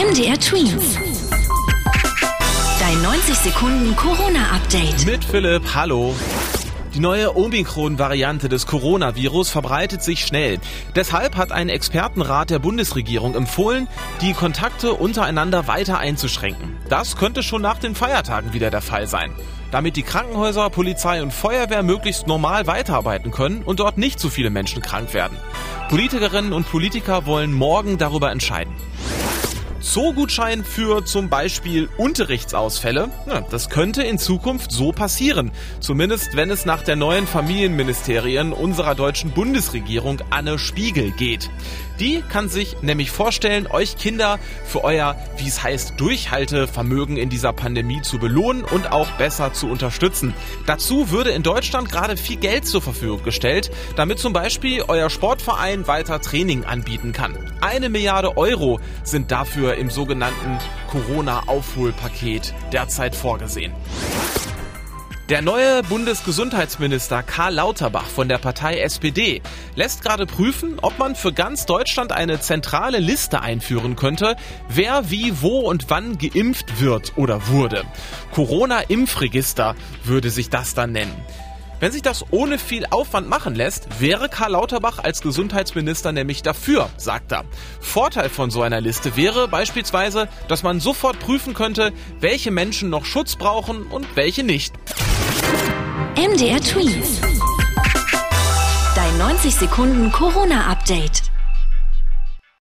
MDR Twins. Dein 90 Sekunden Corona-Update. Mit Philipp, hallo. Die neue Omikron-Variante des Coronavirus verbreitet sich schnell. Deshalb hat ein Expertenrat der Bundesregierung empfohlen, die Kontakte untereinander weiter einzuschränken. Das könnte schon nach den Feiertagen wieder der Fall sein. Damit die Krankenhäuser, Polizei und Feuerwehr möglichst normal weiterarbeiten können und dort nicht zu viele Menschen krank werden. Politikerinnen und Politiker wollen morgen darüber entscheiden. Zoogutschein für zum Beispiel Unterrichtsausfälle. Ja, das könnte in Zukunft so passieren. Zumindest wenn es nach der neuen Familienministerien unserer deutschen Bundesregierung Anne Spiegel geht. Die kann sich nämlich vorstellen, euch Kinder für euer, wie es heißt, Durchhaltevermögen in dieser Pandemie zu belohnen und auch besser zu unterstützen. Dazu würde in Deutschland gerade viel Geld zur Verfügung gestellt, damit zum Beispiel euer Sportverein weiter Training anbieten kann. Eine Milliarde Euro sind dafür im sogenannten Corona-Aufholpaket derzeit vorgesehen. Der neue Bundesgesundheitsminister Karl Lauterbach von der Partei SPD lässt gerade prüfen, ob man für ganz Deutschland eine zentrale Liste einführen könnte, wer wie, wo und wann geimpft wird oder wurde. Corona-Impfregister würde sich das dann nennen. Wenn sich das ohne viel Aufwand machen lässt, wäre Karl Lauterbach als Gesundheitsminister nämlich dafür, sagt er. Vorteil von so einer Liste wäre beispielsweise, dass man sofort prüfen könnte, welche Menschen noch Schutz brauchen und welche nicht. MDR Twins. Dein 90 Sekunden Corona-Update.